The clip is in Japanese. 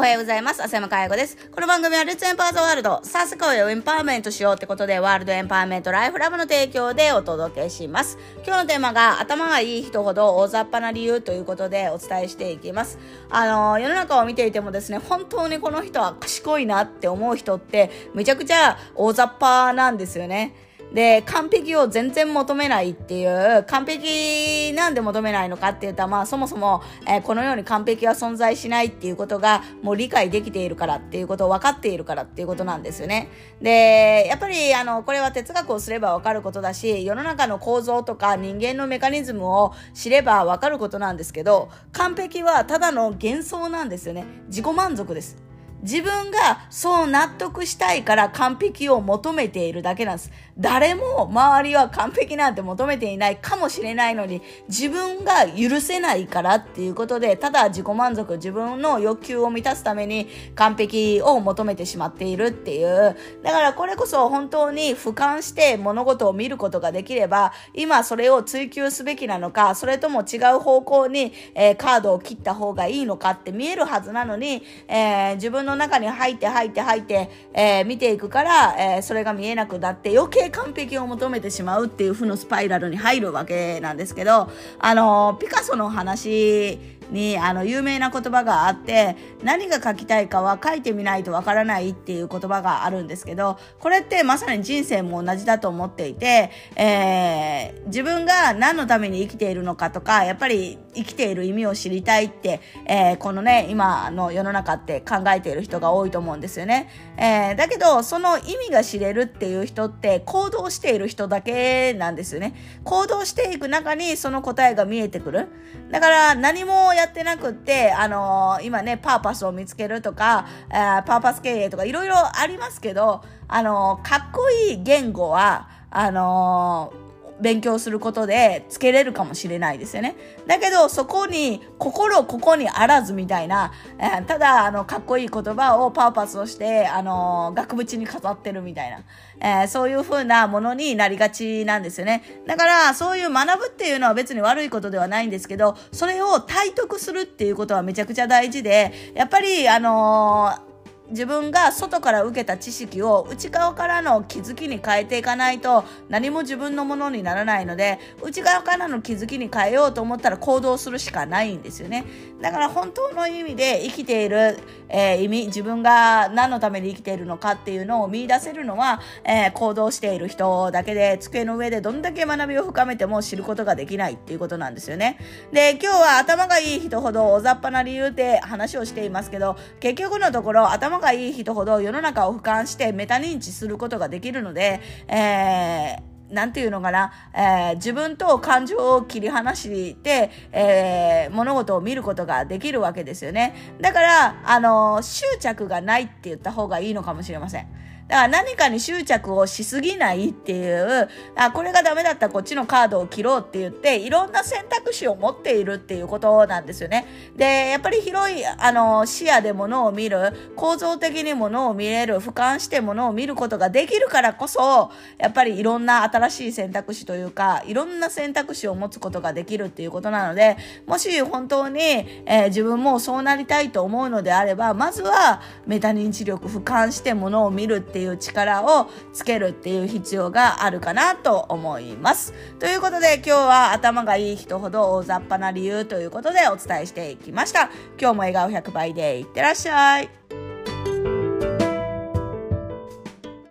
おはようございます。浅山かや子です。この番組はレッツエンパワーザワールド、さあ世界をエンパワーメントしようってことで、ワールドエンパワーメントライフラブの提供でお届けします。今日のテーマが、頭がいい人ほど大雑把な理由ということでお伝えしていきます。あの、世の中を見ていてもですね、本当にこの人は賢いなって思う人って、めちゃくちゃ大雑把なんですよね。で、完璧を全然求めないっていう、完璧なんで求めないのかって言ったら、まあそもそも、えー、このように完璧は存在しないっていうことがもう理解できているからっていうことを分かっているからっていうことなんですよね。で、やっぱりあの、これは哲学をすれば分かることだし、世の中の構造とか人間のメカニズムを知れば分かることなんですけど、完璧はただの幻想なんですよね。自己満足です。自分がそう納得したいから完璧を求めているだけなんです。誰も周りは完璧なんて求めていないかもしれないのに、自分が許せないからっていうことで、ただ自己満足、自分の欲求を満たすために完璧を求めてしまっているっていう。だからこれこそ本当に俯瞰して物事を見ることができれば、今それを追求すべきなのか、それとも違う方向に、えー、カードを切った方がいいのかって見えるはずなのに、えー、自分のの中に入って入って入って、えー、見ていくから、えー、それが見えなくなって余計完璧を求めてしまうっていう負のスパイラルに入るわけなんですけど、あのピカソの話にあの有名な言葉があって何が書きたいかは書いてみないとわからないっていう言葉があるんですけどこれってまさに人生も同じだと思っていて、えー、自分が何のために生きているのかとかやっぱり生きている意味を知りたいって、えー、このね今の世の中って考えている人が多いと思うんですよね、えー、だけどその意味が知れるっていう人って行動している人だけなんですよね。行動していく中にその答えが見えてくる。だから何もやってなくって、あのー、今ね、パーパスを見つけるとか、パーパス経営とかいろいろありますけど、あのー、かっこいい言語は、あの勉強することでつけれるかもしれないですよね。だけどそこに心ここにあらずみたいな、えー、ただあのかっこいい言葉をパーパスをしてあの額縁に飾ってるみたいな、えー、そういう風なものになりがちなんですよね。だからそういう学ぶっていうのは別に悪いことではないんですけどそれを体得するっていうことはめちゃくちゃ大事でやっぱりあの自分が外から受けた知識を内側からの気づきに変えていかないと何も自分のものにならないので内側からの気づきに変えようと思ったら行動するしかないんですよね。だから本当の意味で生きている、えー、意味自分が何のために生きているのかっていうのを見出せるのは、えー、行動している人だけで机の上でどんだけ学びを深めても知ることができないっていうことなんですよね。で今日は頭がいい人ほど大雑把な理由で話をしていますけど結局のところ頭がいい人ほど世の中を俯瞰してメタ認知することができるので、えーなんていうのかな、えー、自分と感情を切り離して、えー、物事を見ることができるわけですよね。だから、あの執着がないって言った方がいいのかもしれません。だから何かに執着をしすぎないっていう、あ、これがダメだったらこっちのカードを切ろうって言って、いろんな選択肢を持っているっていうことなんですよね。で、やっぱり広い、あの、視野で物を見る、構造的に物を見れる、俯瞰して物を見ることができるからこそ、やっぱりいろんな新新しい選択肢というか、いろんな選択肢を持つことができるっていうことなので、もし本当に、えー、自分もそうなりたいと思うのであれば、まずはメタ認知力、俯瞰して物を見るっていういう力をつけるっていう必要があるかなと思います。ということで今日は頭がいい人ほど大雑把な理由ということでお伝えしていきました。今日も笑顔100倍でいってらっしゃい。